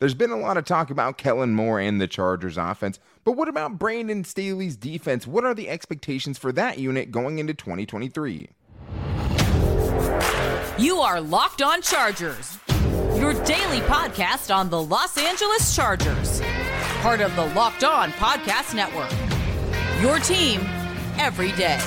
There's been a lot of talk about Kellen Moore and the Chargers offense, but what about Brandon Staley's defense? What are the expectations for that unit going into 2023? You are Locked On Chargers, your daily podcast on the Los Angeles Chargers, part of the Locked On Podcast Network. Your team every day.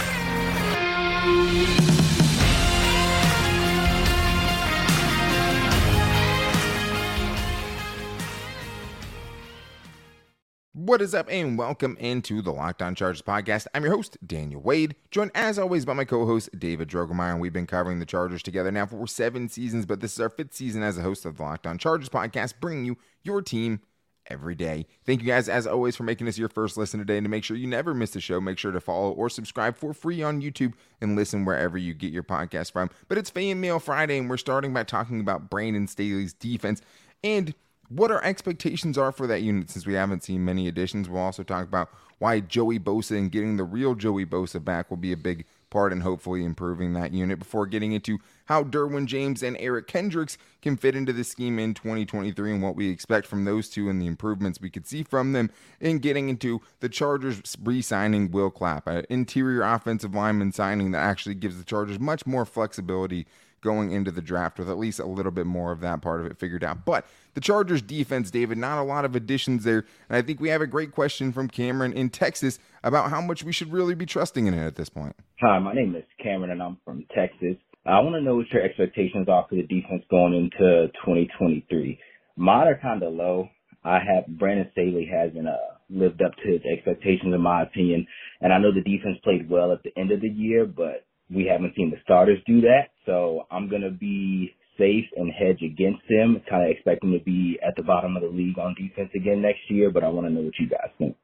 What is up, and welcome into the Locked On Chargers podcast. I'm your host, Daniel Wade, joined as always by my co host, David Drogemeyer. And we've been covering the Chargers together now for seven seasons, but this is our fifth season as a host of the Locked On Chargers podcast, bringing you your team every day. Thank you guys, as always, for making this your first listen today. And to make sure you never miss the show, make sure to follow or subscribe for free on YouTube and listen wherever you get your podcast from. But it's Fan Mail Friday, and we're starting by talking about Brandon Staley's defense and what our expectations are for that unit since we haven't seen many additions. We'll also talk about why Joey Bosa and getting the real Joey Bosa back will be a big part in hopefully improving that unit before getting into how Derwin James and Eric Kendricks can fit into the scheme in 2023 and what we expect from those two and the improvements we could see from them in getting into the Chargers re-signing Will Clapp, an interior offensive lineman signing that actually gives the Chargers much more flexibility going into the draft with at least a little bit more of that part of it figured out. But the Chargers defense, David, not a lot of additions there. And I think we have a great question from Cameron in Texas about how much we should really be trusting in it at this point. Hi, my name is Cameron and I'm from Texas. I want to know what your expectations are for the defense going into 2023. Mine are kind of low. I have Brandon Staley hasn't uh, lived up to his expectations in my opinion, and I know the defense played well at the end of the year, but we haven't seen the starters do that. So I'm going to be safe and hedge against them, kind of expect them to be at the bottom of the league on defense again next year, but I want to know what you guys think.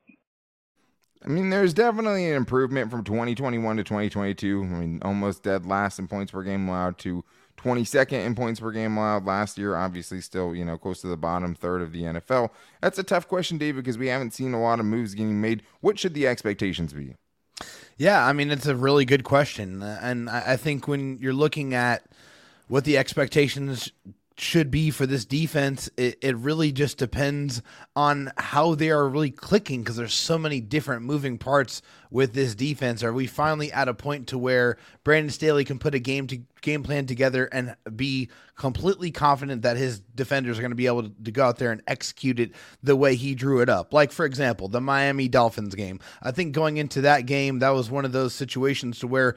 I mean, there's definitely an improvement from 2021 to 2022. I mean, almost dead last in points per game allowed to 22nd in points per game allowed last year. Obviously, still, you know, close to the bottom third of the NFL. That's a tough question, David, because we haven't seen a lot of moves getting made. What should the expectations be? Yeah, I mean, it's a really good question. Uh, and I think when you're looking at what the expectations should be for this defense, it, it really just depends on how they are really clicking because there's so many different moving parts with this defense. Are we finally at a point to where Brandon Staley can put a game to game plan together and be completely confident that his defenders are going to be able to, to go out there and execute it the way he drew it up? Like for example, the Miami Dolphins game. I think going into that game, that was one of those situations to where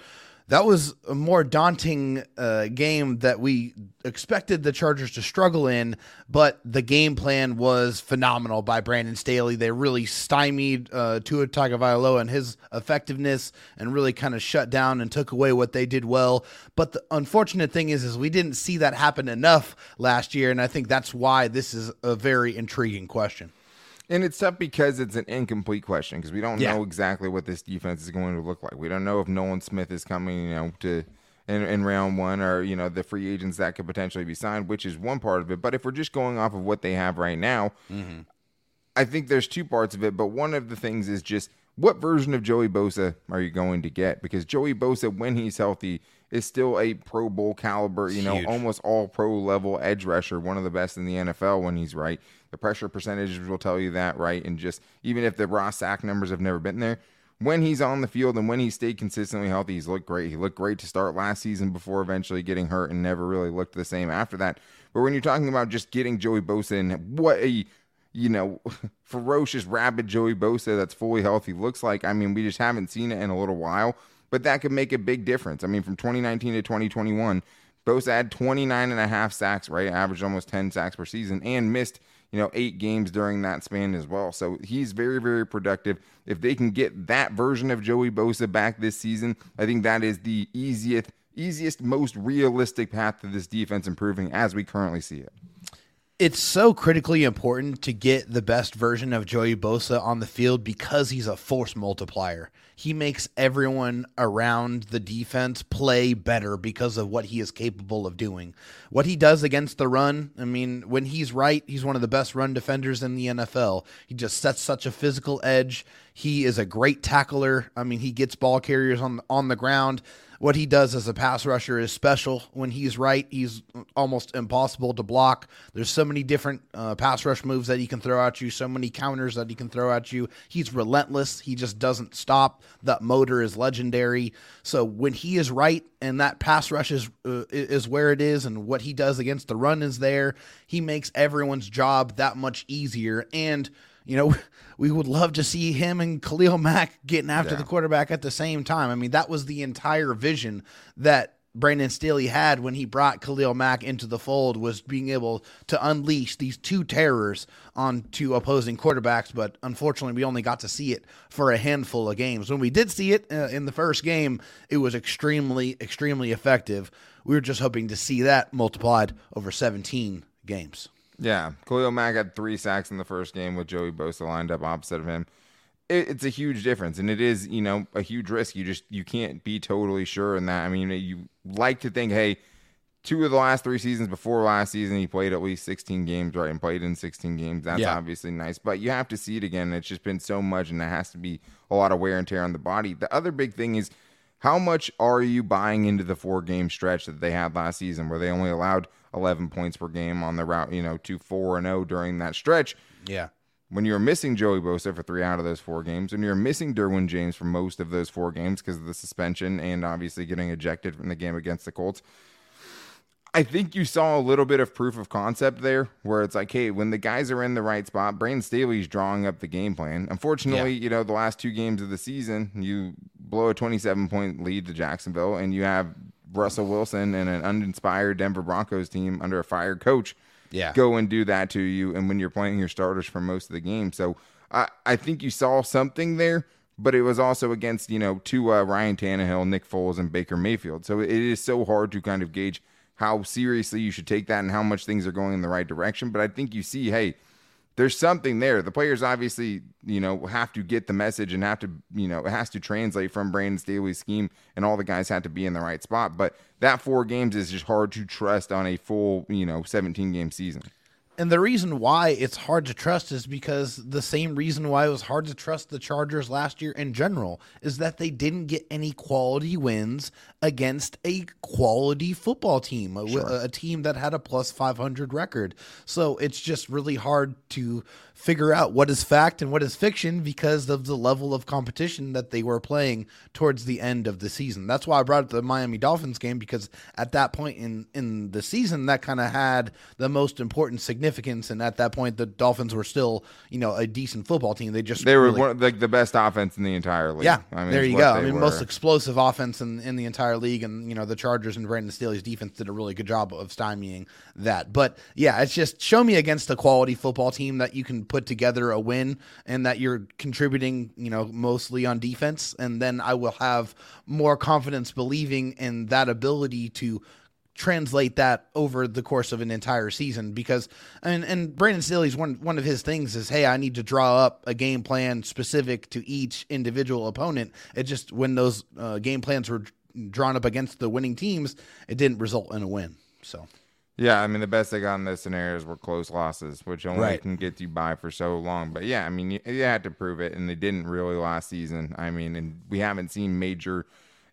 that was a more daunting uh, game that we expected the Chargers to struggle in, but the game plan was phenomenal by Brandon Staley. They really stymied uh, Tua Tagovailoa and his effectiveness, and really kind of shut down and took away what they did well. But the unfortunate thing is, is we didn't see that happen enough last year, and I think that's why this is a very intriguing question. And it's tough because it's an incomplete question because we don't yeah. know exactly what this defense is going to look like. We don't know if Nolan Smith is coming, you know, to in, in round one or you know the free agents that could potentially be signed, which is one part of it. But if we're just going off of what they have right now, mm-hmm. I think there's two parts of it. But one of the things is just what version of Joey Bosa are you going to get? Because Joey Bosa, when he's healthy, is still a Pro Bowl caliber, you know, Huge. almost all pro level edge rusher, one of the best in the NFL when he's right. The pressure percentages will tell you that, right? And just even if the raw sack numbers have never been there, when he's on the field and when he stayed consistently healthy, he's looked great. He looked great to start last season before eventually getting hurt and never really looked the same after that. But when you're talking about just getting Joey Bosa and what a you know, ferocious, rabid Joey Bosa that's fully healthy looks like. I mean, we just haven't seen it in a little while, but that could make a big difference. I mean, from 2019 to 2021, Bosa had 29 and a half sacks, right? Averaged almost 10 sacks per season and missed you know, eight games during that span as well. So he's very, very productive. If they can get that version of Joey Bosa back this season, I think that is the easiest, easiest, most realistic path to this defense improving as we currently see it it's so critically important to get the best version of Joey Bosa on the field because he's a force multiplier. He makes everyone around the defense play better because of what he is capable of doing. What he does against the run, I mean, when he's right, he's one of the best run defenders in the NFL. He just sets such a physical edge. He is a great tackler. I mean, he gets ball carriers on on the ground what he does as a pass rusher is special. When he's right, he's almost impossible to block. There's so many different uh, pass rush moves that he can throw at you, so many counters that he can throw at you. He's relentless. He just doesn't stop. That motor is legendary. So when he is right and that pass rush is uh, is where it is, and what he does against the run is there, he makes everyone's job that much easier. And you know, we would love to see him and Khalil Mack getting after yeah. the quarterback at the same time. I mean, that was the entire vision that Brandon Staley had when he brought Khalil Mack into the fold was being able to unleash these two terrors onto opposing quarterbacks. But unfortunately, we only got to see it for a handful of games. When we did see it uh, in the first game, it was extremely, extremely effective. We were just hoping to see that multiplied over 17 games. Yeah, Khalil Mack had three sacks in the first game with Joey Bosa lined up opposite of him. It, it's a huge difference, and it is you know a huge risk. You just you can't be totally sure in that. I mean, you like to think, hey, two of the last three seasons before last season, he played at least 16 games, right, and played in 16 games. That's yeah. obviously nice, but you have to see it again. It's just been so much, and there has to be a lot of wear and tear on the body. The other big thing is how much are you buying into the four game stretch that they had last season, where they only allowed 11 points per game on the route, you know, to 4 and 0 during that stretch. Yeah. When you're missing Joey Bosa for three out of those four games, and you're missing Derwin James for most of those four games because of the suspension and obviously getting ejected from the game against the Colts, I think you saw a little bit of proof of concept there where it's like, hey, when the guys are in the right spot, Brandon Staley's drawing up the game plan. Unfortunately, yeah. you know, the last two games of the season, you blow a 27 point lead to Jacksonville and you have Russell Wilson and an uninspired Denver Broncos team under a fired coach yeah. go and do that to you. And when you're playing your starters for most of the game. So I, I think you saw something there, but it was also against, you know, to uh, Ryan Tannehill, Nick Foles, and Baker Mayfield. So it is so hard to kind of gauge how seriously you should take that and how much things are going in the right direction. But I think you see, hey, there's something there. The players obviously, you know, have to get the message and have to, you know, it has to translate from Brandon Staley's scheme, and all the guys have to be in the right spot. But that four games is just hard to trust on a full, you know, 17 game season. And the reason why it's hard to trust is because the same reason why it was hard to trust the Chargers last year in general is that they didn't get any quality wins against a quality football team, sure. a, a, team that had a plus 500 record. So it's just really hard to figure out what is fact and what is fiction because of the level of competition that they were playing towards the end of the season. That's why I brought up the Miami Dolphins game because at that point in in the season that kind of had the most important significance and at that point the Dolphins were still, you know, a decent football team. They just They were really, one, like the best offense in the entire league. Yeah. I mean, there you go. I mean, were. most explosive offense in in the entire league and you know, the Chargers and Brandon Staley's defense did a really good job of stymieing that. But yeah, it's just show me against a quality football team that you can put together a win and that you're contributing, you know, mostly on defense. And then I will have more confidence believing in that ability to translate that over the course of an entire season because and and Brandon Staley's one one of his things is hey I need to draw up a game plan specific to each individual opponent it just when those uh, game plans were drawn up against the winning teams it didn't result in a win so yeah, I mean the best they got in those scenarios were close losses, which only right. can get you by for so long. But yeah, I mean you, you had to prove it, and they didn't really last season. I mean, and we haven't seen major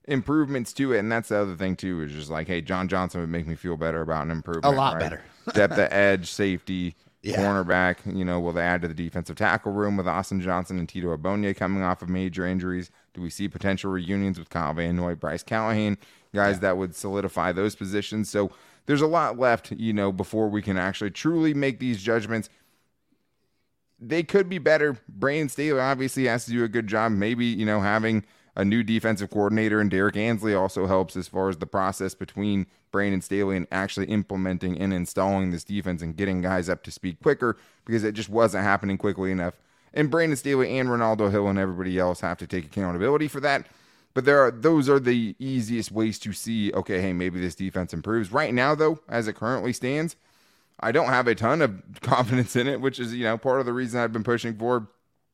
improvements to it, and that's the other thing too. Is just like, hey, John Johnson would make me feel better about an improvement. A lot right? better. Depth of edge, safety, yeah. cornerback. You know, will they add to the defensive tackle room with Austin Johnson and Tito Ogbonnia coming off of major injuries? Do we see potential reunions with Kyle Van Noy, Bryce Callahan, guys yeah. that would solidify those positions? So there's a lot left, you know, before we can actually truly make these judgments. They could be better. Brandon Staley obviously has to do a good job. Maybe, you know, having a new defensive coordinator and Derrick Ansley also helps as far as the process between Brandon Staley and actually implementing and installing this defense and getting guys up to speed quicker because it just wasn't happening quickly enough. And Brandon Staley and Renaldo Hill and everybody else have to take accountability for that. But there are those are the easiest ways to see, okay, hey, maybe this defense improves. Right now, though, as it currently stands, I don't have a ton of confidence in it, which is, you know, part of the reason I've been pushing for.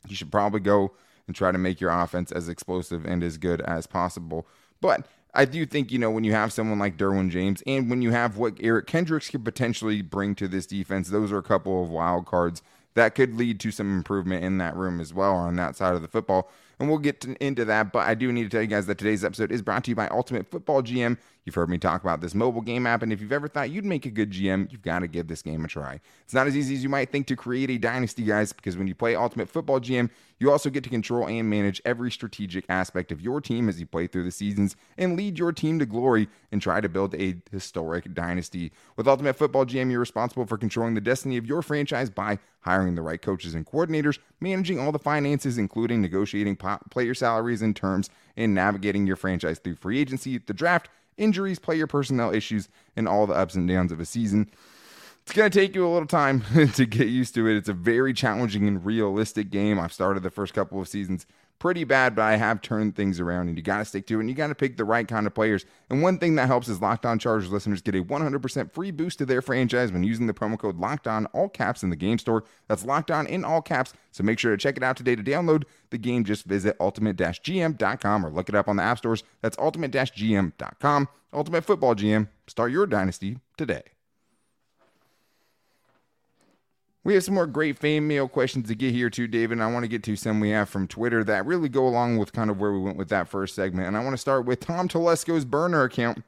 You should probably go and try to make your offense as explosive and as good as possible. But I do think, you know, when you have someone like Derwin James and when you have what Eric Kendricks could potentially bring to this defense, those are a couple of wild cards that could lead to some improvement in that room as well on that side of the football. And we'll get to, into that. But I do need to tell you guys that today's episode is brought to you by Ultimate Football GM. You've heard me talk about this mobile game app, and if you've ever thought you'd make a good GM, you've got to give this game a try. It's not as easy as you might think to create a dynasty, guys, because when you play Ultimate Football GM, you also get to control and manage every strategic aspect of your team as you play through the seasons and lead your team to glory and try to build a historic dynasty. With Ultimate Football GM, you're responsible for controlling the destiny of your franchise by hiring the right coaches and coordinators, managing all the finances, including negotiating player salaries and terms, and navigating your franchise through free agency, the draft, injuries, player personnel issues, and all the ups and downs of a season. It's going to take you a little time to get used to it. It's a very challenging and realistic game. I've started the first couple of seasons pretty bad, but I have turned things around, and you got to stick to it, and you got to pick the right kind of players. And one thing that helps is Locked On Chargers listeners get a 100% free boost to their franchise when using the promo code Locked On all caps in the game store. That's Locked On in all caps. So make sure to check it out today. To download the game, just visit ultimate-gm.com or look it up on the app stores. That's ultimate-gm.com. Ultimate Football GM. Start your dynasty today. We have some more great fan mail questions to get here too, David. And I want to get to some we have from Twitter that really go along with kind of where we went with that first segment. And I want to start with Tom Telesco's burner account,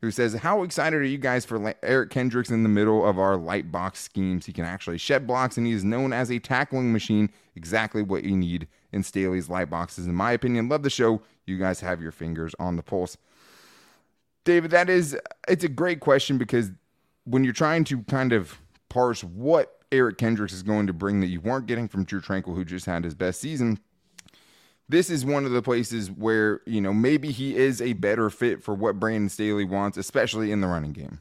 who says, How excited are you guys for Eric Kendricks in the middle of our light box schemes? He can actually shed blocks, and he is known as a tackling machine, exactly what you need in Staley's light boxes. In my opinion, love the show. You guys have your fingers on the pulse. David, that is, it's a great question because when you're trying to kind of parse what Eric Kendricks is going to bring that you weren't getting from Drue Tranquill, who just had his best season. This is one of the places where, you know, maybe he is a better fit for what Brandon Staley wants, especially in the running game.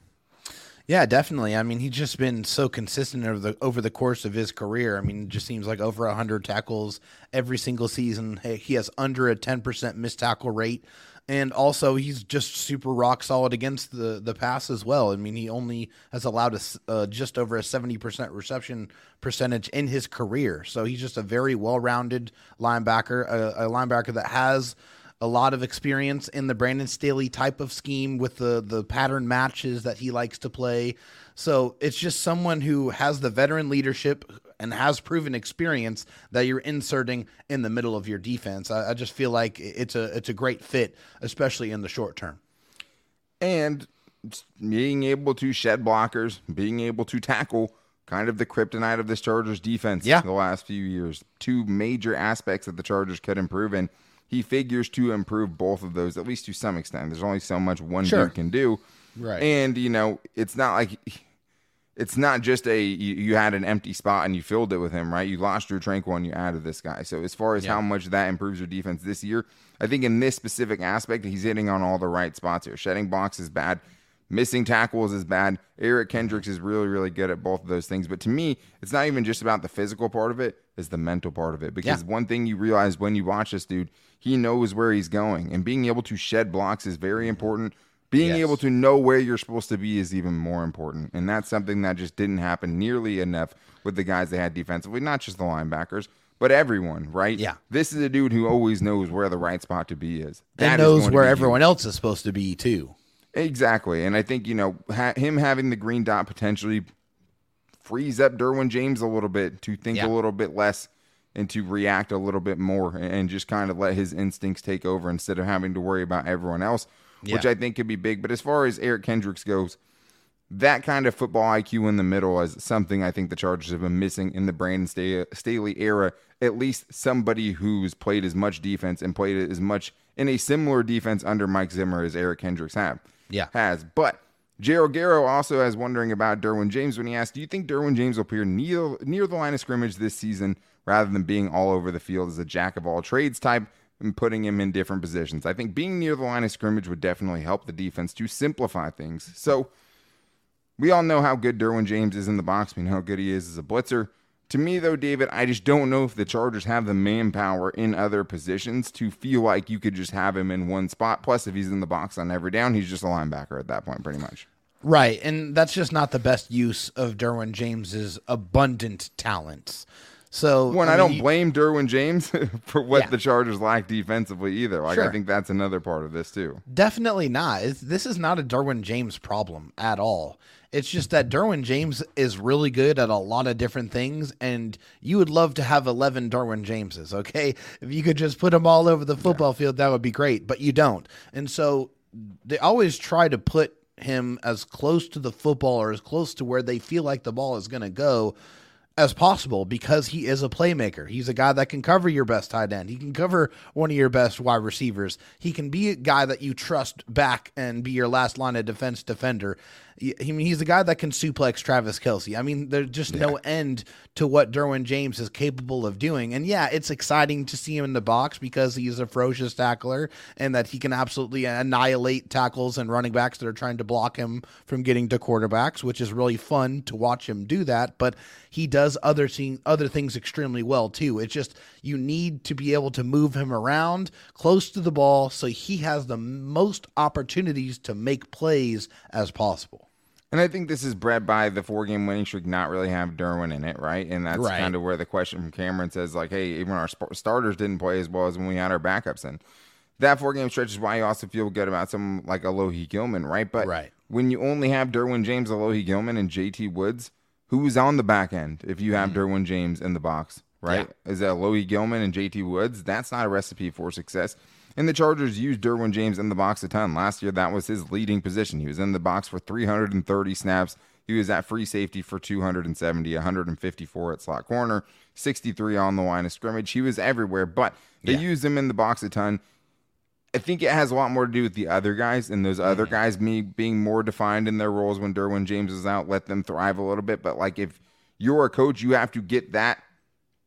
Yeah, definitely. I mean, he's just been so consistent over the over the course of his career. I mean, it just seems like over 100 tackles every single season. He has under a 10% missed tackle rate and also he's just super rock solid against the the pass as well. I mean, he only has allowed us uh, just over a seventy percent reception percentage in his career, so he's just a very well rounded linebacker, a, a, linebacker that has a lot of experience in the Brandon Staley type of scheme with the the pattern matches that he likes to play. So it's just someone who has the veteran leadership and has proven experience that you're inserting in the middle of your defense. I, I just feel like it's a it's a great fit, especially in the short term. And being able to shed blockers, being able to tackle kind of the kryptonite of this Chargers defense yeah. the last few years. Two major aspects that the Chargers could improve and he figures to improve both of those at least to some extent. There's only so much one sure. dude can do. Right. And you know, it's not like it's not just a you, you, had an empty spot and you filled it with him, right? You lost Drue Tranquill and you added this guy. So as far as yeah. how much that improves your defense this year, I think in this specific aspect, he's hitting on all the right spots here. Shedding blocks is bad. Missing tackles is bad. Eric Kendricks is really, really good at both of those things. But to me, it's not even just about the physical part of it, it's the mental part of it. Because yeah. one thing you realize when you watch this dude, he knows where he's going. And being able to shed blocks is very mm-hmm. important being yes. able to know where you're supposed to be is even more important. And that's something that just didn't happen nearly enough with the guys they had defensively, not just the linebackers, but everyone, right? Yeah. This is a dude who always knows where the right spot to be is. That and knows where everyone huge. else is supposed to be, too. Exactly. And I think, you know, ha- him having the green dot potentially frees up Derwin James a little bit to think yeah. a little bit less and to react a little bit more and just kind of let his instincts take over instead of having to worry about everyone else yeah. which I think could be big. But as far as Eric Kendricks goes, that kind of football IQ in the middle is something I think the Chargers have been missing in the Brandon Staley era. At least somebody who's played as much defense and played as much in a similar defense under Mike Zimmer as Eric Kendricks have. Yeah. Has. But Gerald Garrow also has wondering about Derwin James when he asked, Do you think Derwin James will appear near, near the line of scrimmage this season rather than being all over the field as a jack of all trades type? And putting him in different positions. I think being near the line of scrimmage would definitely help the defense to simplify things. So we all know how good Derwin James is in the box. We know how good he is as a blitzer. To me, though, David, I just don't know if the Chargers have the manpower in other positions to feel like you could just have him in one spot. Plus, if he's in the box on every down, he's just a linebacker at that point, pretty much. Right, and that's just not the best use of Derwin James's abundant talents. So when I, mean, I don't blame Derwin James for what yeah. the Chargers lack defensively either. Like sure. I think that's another part of this too. Definitely not. It's, this is not a Derwin James problem at all. It's just that Derwin James is really good at a lot of different things, and you would love to have 11 Derwin Jameses, okay? If you could just put them all over the football yeah. field, that would be great, but you don't. And so they always try to put him as close to the football or as close to where they feel like the ball is going to go as possible because he is a playmaker. He's a guy that can cover your best tight end. He can cover one of your best wide receivers. He can be a guy that you trust back and be your last line of defense defender. I mean, he's the guy that can suplex Travis Kelce. I mean, there's just yeah. no end to what Derwin James is capable of doing. And yeah, it's exciting to see him in the box because he's a ferocious tackler and that he can absolutely annihilate tackles and running backs that are trying to block him from getting to quarterbacks, which is really fun to watch him do that. But he does other thing, other things extremely well too. It's just you need to be able to move him around close to the ball so he has the most opportunities to make plays as possible. And I think this is bred by the four game winning streak not really have Derwin in it, right? And that's right. kind of where the question from Cameron says, like, hey, even our sp- starters didn't play as well as when we had our backups in. That four game stretch is why you also feel good about someone like Alohi Gilman, right? But right. when you only have Derwin James, Alohi Gilman, and JT Woods, who's on the back end if you have mm. Derwin James in the box, right? Yeah. Is that Alohi Gilman and JT Woods? That's not a recipe for success. And the Chargers used Derwin James in the box a ton. Last year, that was his leading position. He was in the box for 330 snaps. He was at free safety for 270, 154 at slot corner, 63 on the line of scrimmage. He was everywhere, but they yeah. used him in the box a ton. I think it has a lot more to do with the other guys and those other mm-hmm. guys me being more defined in their roles when Derwin James is out, let them thrive a little bit. But like if you're a coach, you have to get that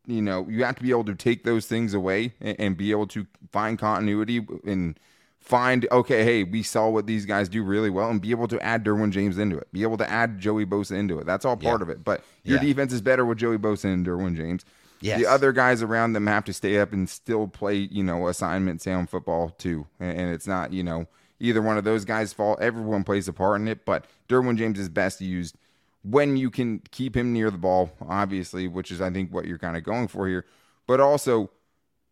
you know, you have to be able to take those things away and, and, be able to find continuity and find, okay, hey, we saw what these guys do really well and be able to add Derwin James into it, be able to add Joey Bosa into it. That's all part yeah. of it. But your yeah. defense is better with Joey Bosa and Derwin James. Yes. The other guys around them have to stay up and still play, you know, assignment sound football too. And, and it's not, you know, either one of those guys' fault. Everyone plays a part in it, but Derwin James is best used – when you can keep him near the ball, obviously, which is I think what you're kind of going for here, but also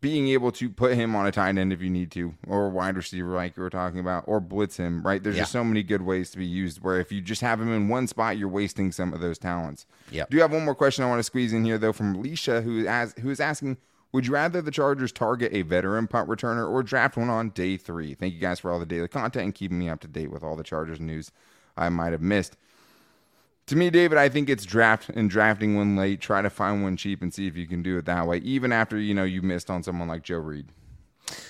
being able to put him on a tight end if you need to, or a wide receiver like you were talking about, or blitz him, right? There's yeah. just so many good ways to be used where if you just have him in one spot, you're wasting some of those talents. Yeah. Do you have one more question I want to squeeze in here though from Alicia who as who is asking, would you rather the Chargers target a veteran punt returner or draft one on day three? Thank you guys for all the daily content and keeping me up to date with all the Chargers news I might have missed to me, David, I think it's draft and drafting one late. Try to find one cheap and see if you can do it that way, even after you know you missed on someone like Joe Reed.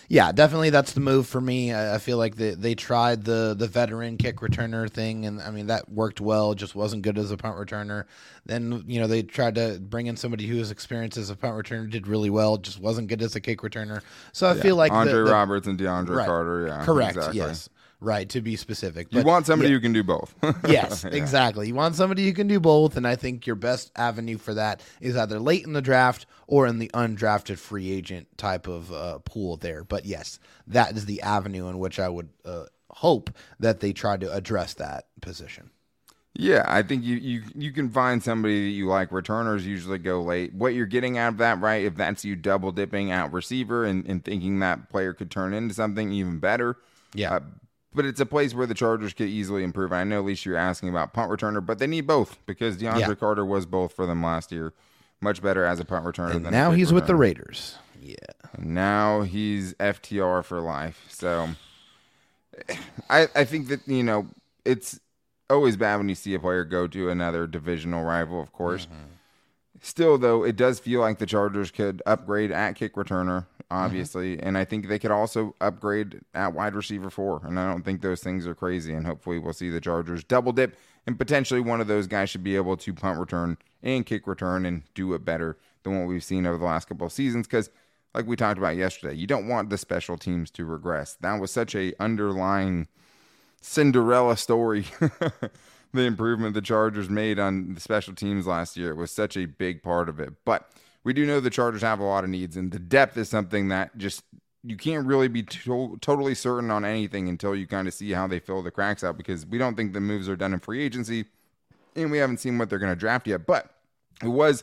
Yeah, definitely that's the move for me. I, I feel like they, they tried the the veteran kick returner thing, and I mean that worked well. Just wasn't good as a punt returner. Then you know they tried to bring in somebody who was experienced as a punt returner, did really well. Just wasn't good as a kick returner. So I yeah. feel like Andre the, the, Roberts and DeAndre right. Carter. Yeah, correct. Exactly. Yes right to be specific but, you want somebody yeah, who can do both yes yeah. exactly you want somebody who can do both and i think your best avenue for that is either late in the draft or in the undrafted free agent type of uh, pool there but yes that is the avenue in which i would uh, hope that they try to address that position yeah, I think you, you you can find somebody that you like. Returners usually go late. What you're getting out of that, right? If that's you double dipping out receiver and, and thinking that player could turn into something even better, yeah. Uh, but it's a place where the Chargers could easily improve. I know at least you're asking about punt returner, but they need both because DeAndre yeah. Carter was both for them last year. Much better as a punt returner. And now he's returner. with the Raiders. Yeah. And now he's FTR for life. So I I think that you know it's always bad when you see a player go to another divisional rival. Of course. Mm-hmm. Still, though, it does feel like the Chargers could upgrade at kick returner. Obviously, mm-hmm. and I think they could also upgrade at wide receiver four. And I don't think those things are crazy. And hopefully, we'll see the Chargers double dip, and potentially one of those guys should be able to punt return and kick return and do it better than what we've seen over the last couple of seasons. Because, like we talked about yesterday, you don't want the special teams to regress. That was such a underlying Cinderella story. the improvement the Chargers made on the special teams last year it was such a big part of it, but we do know the Chargers have a lot of needs, and the depth is something that just you can't really be to- totally certain on anything until you kind of see how they fill the cracks out because we don't think the moves are done in free agency, and we haven't seen what they're going to draft yet. But it was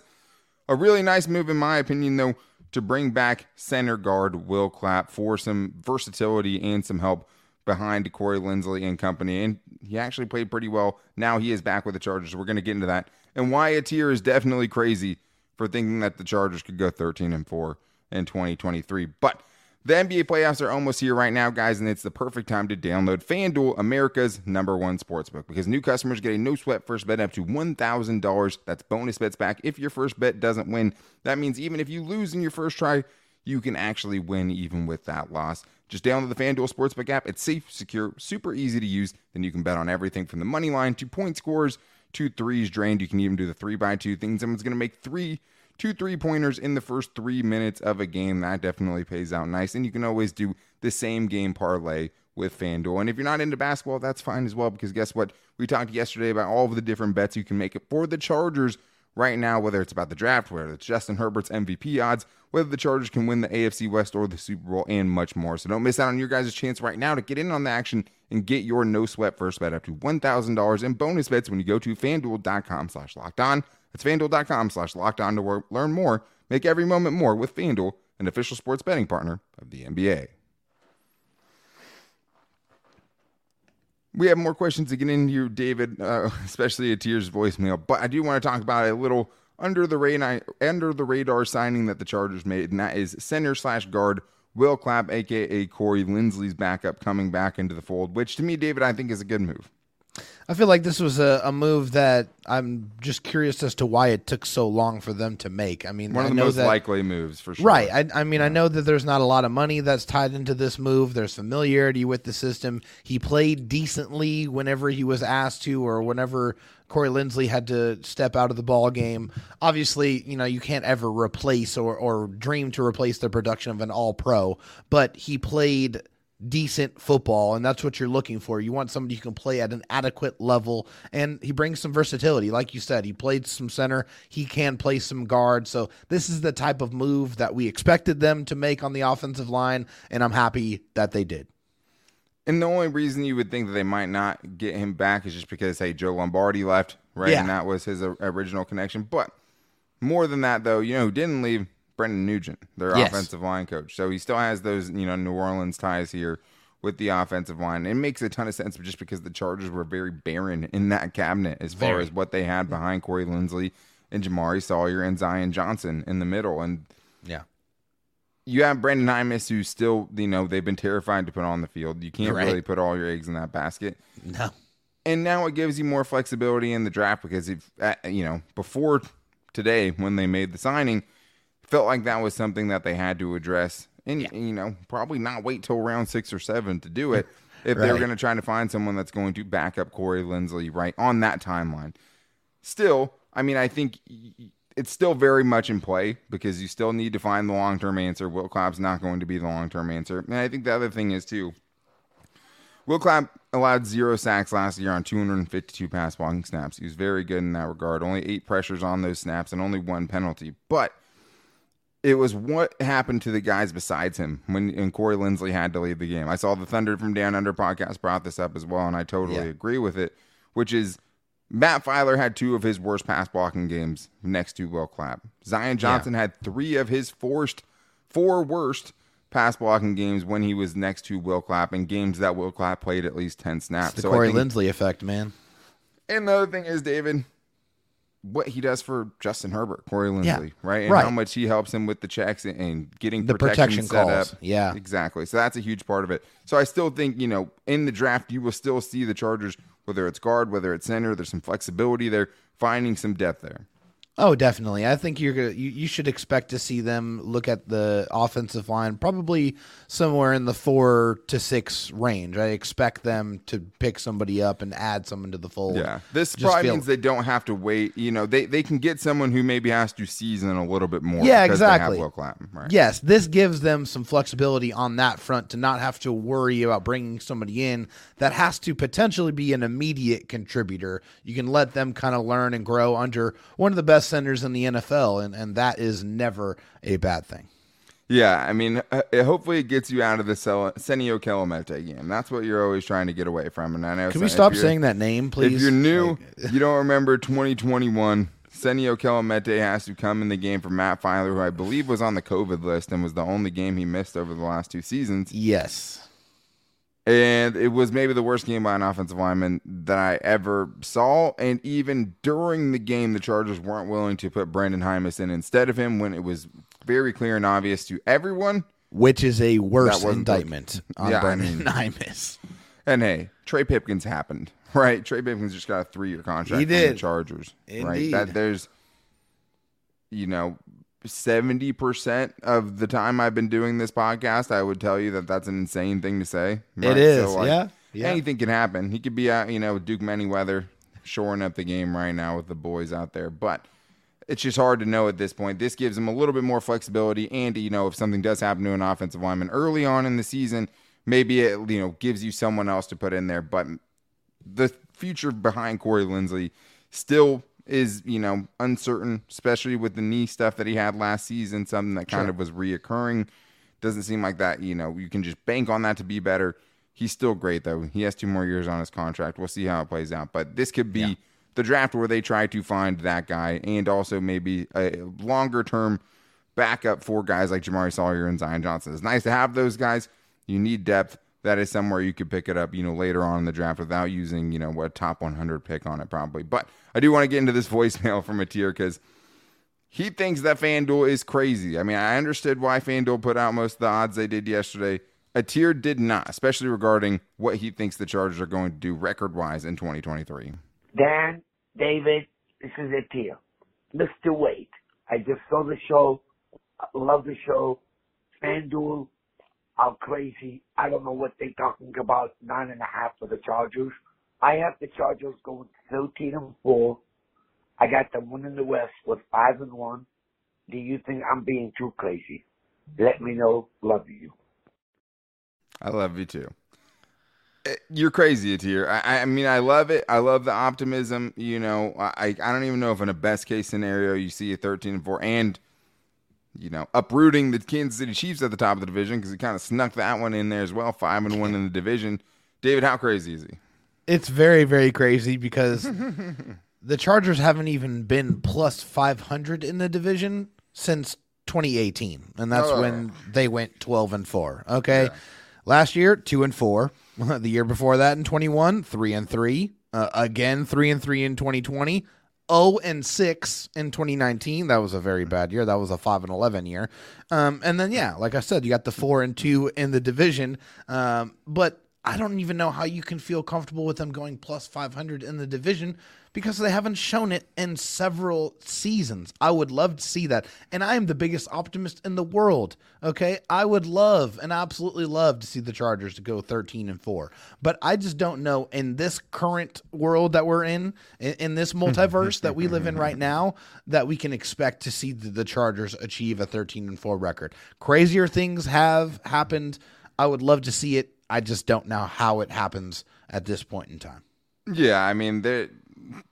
a really nice move, in my opinion, though, to bring back center guard Will Clapp for some versatility and some help behind Corey Linsley and company, and he actually played pretty well. Now he is back with the Chargers. We're going to get into that. And why Atir is definitely crazy for thinking that the Chargers could go 13 and 4 in 2023. But the NBA playoffs are almost here right now, guys, and it's the perfect time to download FanDuel, America's number one sportsbook, because new customers get a no sweat first bet up to $1,000. That's bonus bets back if your first bet doesn't win. That means even if you lose in your first try, you can actually win even with that loss. Just download the FanDuel Sportsbook app. It's safe, secure, super easy to use. Then you can bet on everything from the money line to point scores to threes drained. You can even do the three by two things. Someone's going to make three two three pointers in the first three minutes of a game. That definitely pays out nice. And you can always do the same game parlay with FanDuel. And if you're not into basketball, that's fine as well, because guess what? We talked yesterday about all of the different bets you can make for the Chargers right now, whether it's about the draft, whether it's Justin Herbert's MVP odds, whether the Chargers can win the AFC West or the Super Bowl, and much more. So don't miss out on your guys' chance right now to get in on the action and get your no sweat first bet up to $1,000 in bonus bets when you go to fanduel.com slash locked on. That's fanduel.com slash locked on to learn more. Make every moment more with FanDuel, an official sports betting partner of the NBA. We have more questions to get into, David, uh, especially a Tears voicemail. But I do want to talk about a little under the radar, under the radar signing that the Chargers made, and that is center slash guard Will Clapp, aka Corey Linsley's backup, coming back into the fold. Which to me, David, I think is a good move. I feel like this was a, a, move that I'm just curious as to why it took so long for them to make. I mean, one of the most that, likely moves for sure. Right. I, I mean, yeah. I know that there's not a lot of money that's tied into this move. There's familiarity with the system. He played decently whenever he was asked to, or whenever Corey Linsley had to step out of the ball game. Obviously, you know, you can't ever replace or, or dream to replace the production of an all pro, but he played decent football, and that's what you're looking for. You want somebody who can play at an adequate level, and he brings some versatility. Like you said, he played some center, he can play some guard. So this is the type of move that we expected them to make on the offensive line, and I'm happy that they did. And the only reason you would think that they might not get him back is just because hey, Joe Lombardi left, right? Yeah. And that was his original connection. But more than that, though, you know, who didn't leave Brendan Nugent, their yes. offensive line coach. So he still has those, you know, New Orleans ties here with the offensive line. It makes a ton of sense just because the Chargers were very barren in that cabinet as very. far as what they had behind Corey Linsley and Jamaree Salyer and Zion Johnson in the middle. And yeah. You have Brenden Jaimes, who still, you know, they've been terrified to put on the field. You can't right. really put all your eggs in that basket. No. And now it gives you more flexibility in the draft because if, uh, you know, before today when they made the signing – felt like that was something that they had to address, and yeah. you know probably not wait till round six or seven to do it if right. they were going to try to find someone that's going to back up Corey Linsley right on that timeline. Still, I mean, I think it's still very much in play because you still need to find the long term answer. Will Clapp's not going to be the long term answer, and I think the other thing is too. Will Clapp allowed zero sacks last year on 252 pass blocking snaps. He was very good in that regard. Only eight pressures on those snaps and only one penalty. But it was what happened to the guys besides him when and Corey Linsley had to leave the game. I saw the Thunder from Down Under podcast brought this up as well, and I totally yeah. agree with it. Which is Matt Feiler had two of his worst pass blocking games next to Will Clapp. Zion Johnson yeah. had three of his forced four worst pass blocking games when he was next to Will Clapp in games that Will Clapp played at least ten snaps. It's the so Corey think, Linsley effect, man. And the other thing is, David, what he does for Justin Herbert, Corey Linsley, yeah, right? And right. how much he helps him with the checks and getting the protection, protection set calls. up. Yeah. Exactly. So that's a huge part of it. So I still think, you know, in the draft, you will still see the Chargers, whether it's guard, whether it's center, there's some flexibility there, finding some depth there. Oh, definitely. I think you're gonna you, you should expect to see them look at the offensive line probably somewhere in the four to six range. I expect them to pick somebody up and add someone to the fold. Yeah, this Just probably feel, means they don't have to wait. You know, they they can get someone who maybe has to season a little bit more. Yeah, exactly. Right? Yes, this gives them some flexibility on that front to not have to worry about bringing somebody in that has to potentially be an immediate contributor. You can let them kind of learn and grow under one of the best centers in the NFL, and, and that is never a bad thing. Yeah, I mean, uh, hopefully it gets you out of the Senio Kelemete game. That's what you're always trying to get away from. And I know. Can we stop saying that name, please? If you're new, like, you don't remember 2021. Senio Kelemete has to come in the game for Matt Feiler, who I believe was on the COVID list and was the only game he missed over the last two seasons. Yes. And it was maybe the worst game by an offensive lineman that I ever saw. And even during the game, the Chargers weren't willing to put Brenden Jaimes in instead of him when it was very clear and obvious to everyone. Which is a worse indictment on yeah, Brenden I mean, And hey, Trey Pipkins happened, right? Trey Pipkins just got a three year contract he did. the Chargers. Indeed. Right. That there's you know, 70% of the time I've been doing this podcast, I would tell you that that's an insane thing to say. Right? It is. So, like, yeah. Yeah. Anything can happen. He could be out, you know, Duke Manyweather shoring up the game right now with the boys out there. But it's just hard to know at this point. This gives him a little bit more flexibility. And, you know, if something does happen to an offensive lineman early on in the season, maybe it, you know, gives you someone else to put in there. But the future behind Corey Linsley still is you know uncertain, especially with the knee stuff that he had last season. Something that kind sure. of was reoccurring. Doesn't seem like that. You know, you can just bank on that to be better. He's still great though. He has two more years on his contract. We'll see how it plays out. But this could be yeah. the draft where they try to find that guy and also maybe a longer term backup for guys like Jamaree Salyer and Zion Johnson. It's nice to have those guys. You need depth that is somewhere you could pick it up, you know, later on in the draft without using, you know, what top 100 pick on it probably. But I do want to get into this voicemail from Atir because he thinks that FanDuel is crazy. I mean, I understood why FanDuel put out most of the odds they did yesterday. Atir did not, especially regarding what he thinks the Chargers are going to do record wise in 2023. Dan, David, this is Atir. Mr. Wade. I just saw the show. Love the show. FanDuel how crazy. I don't know what they're talking about. Nine and a half for the Chargers. I have the Chargers going 13 and four. I got them winning the West with five and one. Do you think I'm being too crazy? Let me know. Love you. I love you too. Eh, you're crazy, Atir. I, I mean, I love it. I love the optimism. You know, I I don't even know if in a best case scenario you see a 13 and four and you know, uprooting the Kansas City Chiefs at the top of the division because he kind of snuck that one in there as well, five and one in the division. David, how crazy is he? It's very, very crazy because the Chargers haven't even been plus 500 in the division since 2018, and that's oh. when they went 12 and four. Okay, yeah. last year two and four. the year before that in 21, three and three. Uh, again, three and three in 2020. 0 and 6 in 2019. That was a very bad year. That was a 5 and 11 year. Um, and then, yeah, like I said, you got the 4 and 2 in the division. Um, but I don't even know how you can feel comfortable with them going plus 500 in the division because they haven't shown it in several seasons. I would love to see that. And I am the biggest optimist in the world. Okay. I would love and absolutely love to see the Chargers to go 13 and 4. But I just don't know in this current world that we're in, in, in this multiverse that we live in right now, that we can expect to see the, the Chargers achieve a 13 and 4 record. Crazier things have happened. I would love to see it. I just don't know how it happens at this point in time. Yeah, I mean, there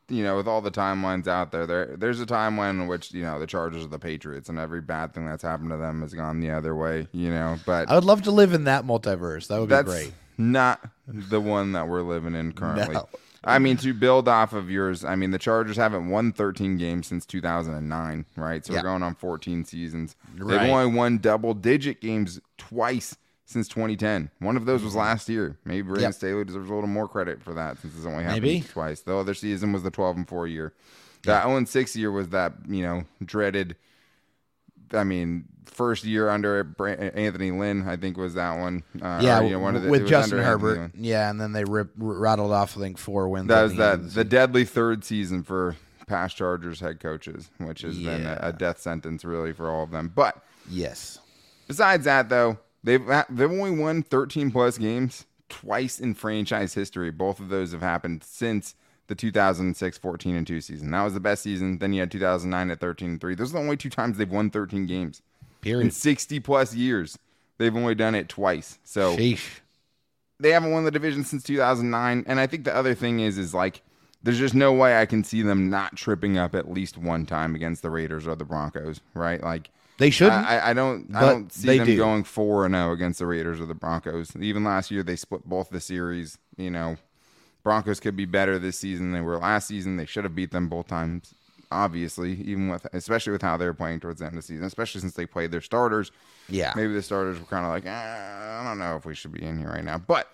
you know, with all the timelines out there, there there's a timeline in which you know the Chargers are the Patriots, and every bad thing that's happened to them has gone the other way. You know, but I would love to live in that multiverse. That would be great. Not the one that we're living in currently. No. I mean, to build off of yours, I mean, the Chargers haven't won 13 games since 2009, right? So yeah. we're going on 14 seasons. Right. They've only won double digit games twice since 2010. One of those was mm-hmm. last year. Maybe Brandon yep. Staley deserves a little more credit for that since it's only happened Maybe. twice. The other season was the 12 and 4 year. That yeah. 0 6 year was that, you know, dreaded I mean, first year under Anthony Lynn, I think was that one. Uh, yeah, or, you know, one of the, with Justin Herbert. Yeah, and then they rip, rattled off I think four wins. That was that the, the, deadly third season for past Chargers head coaches, which has yeah. been a, a death sentence really for all of them. But yes, besides that though, They've they've only won 13 plus games twice in franchise history. Both of those have happened since the 2006 14 and 2 season. That was the best season. Then you had 2009 at 13 and 3. Those are the only two times they've won 13 games. Period. In 60 plus years, they've only done it twice. So Sheesh. they haven't won the division since 2009. And I think the other thing is, is like, there's just no way I can see them not tripping up at least one time against the Raiders or the Broncos, right? Like, they shouldn't. I, I don't. I don't see them do. going four and zero oh against the Raiders or the Broncos. Even last year, they split both the series. You know, Broncos could be better this season than they were last season. They should have beat them both times. Obviously, even with especially with how they were playing towards the end of the season, especially since they played their starters. Yeah, maybe the starters were kind of like, eh, I don't know if we should be in here right now. But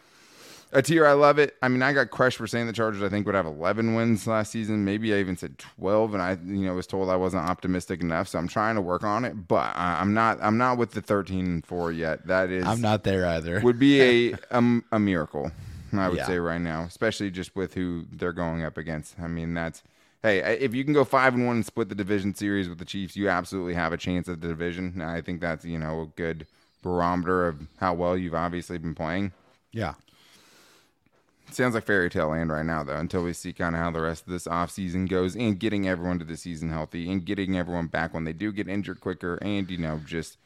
Atir, I love it. I mean, I got crushed for saying the Chargers. I think would have 11 wins last season. Maybe I even said 12, and I, you know, was told I wasn't optimistic enough. So I'm trying to work on it, but I'm not. I'm not with the 13 and 4 yet. That is, I'm not there either. would be a um, a miracle. I would yeah. say right now, especially just with who they're going up against. I mean, that's hey, if you can go five and one and split the division series with the Chiefs, you absolutely have a chance at the division. I think that's you know a good barometer of how well you've obviously been playing. Yeah. Sounds like fairy tale land right now, though, until we see kind of how the rest of this offseason goes and getting everyone to the season healthy and getting everyone back when they do get injured quicker and, you know, just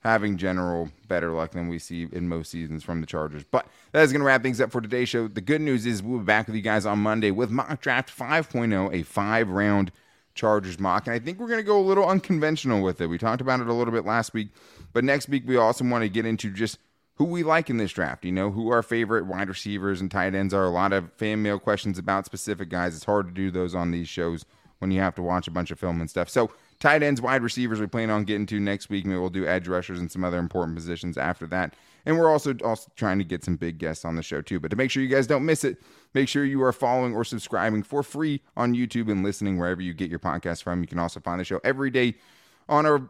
having general better luck than we see in most seasons from the Chargers. But that is going to wrap things up for today's show. The good news is we'll be back with you guys on Monday with Mock Draft 5.0, a five round Chargers mock. And I think we're going to go a little unconventional with it. We talked about it a little bit last week, but next week we also want to get into just who we like in this draft. You know, who our favorite wide receivers and tight ends are. A lot of fan mail questions about specific guys. It's hard to do those on these shows when you have to watch a bunch of film and stuff. So, tight ends, wide receivers, we plan on getting to next week. Maybe we'll do edge rushers and some other important positions after that. And we're also also trying to get some big guests on the show too. But to make sure you guys don't miss it, make sure you are following or subscribing for free on YouTube and listening wherever you get your podcast from. You can also find the show every day on our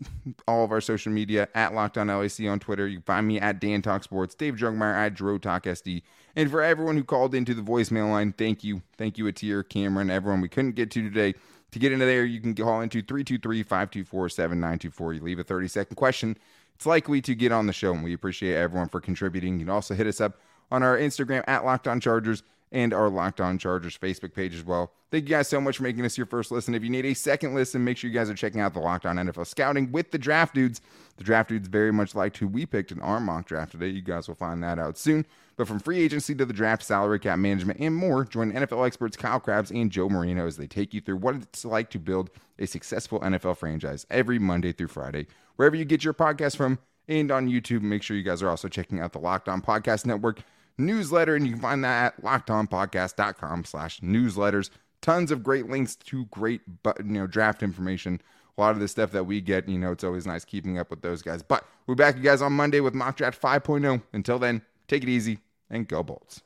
all of our social media at Locked On LAC on Twitter. You can find me at Dan Talk Sports, Dave Jungmeyer at Dro Talk SD. And for everyone who called into the voicemail line, thank you. Thank you, Atir, Cameron, everyone we couldn't get to today. To get into there, you can call into 323 524 7924. You leave a 30 second question. It's likely to get on the show, and we appreciate everyone for contributing. You can also hit us up on our Instagram at Locked On Chargers and our Locked On Chargers Facebook page as well. Thank you guys so much for making this your first listen. If you need a second listen, make sure you guys are checking out the Locked On NFL Scouting with the Draft Dudes. The Draft Dudes very much liked who we picked in our mock draft today. You guys will find that out soon. But from free agency to the draft, salary cap management, and more, join NFL experts Kyle Crabbs and Joe Marino as they take you through what it's like to build a successful NFL franchise every Monday through Friday. Wherever you get your podcast from and on YouTube, make sure you guys are also checking out the Locked On Podcast Network newsletter, and you can find that at lockedonpodcast.com slash newsletters. Tons of great links to great you know draft information. A lot of the stuff that we get, you know, it's always nice keeping up with those guys. But we're back, you guys, on Monday with Mock Draft 5.0. Until then, take it easy and go Bolts.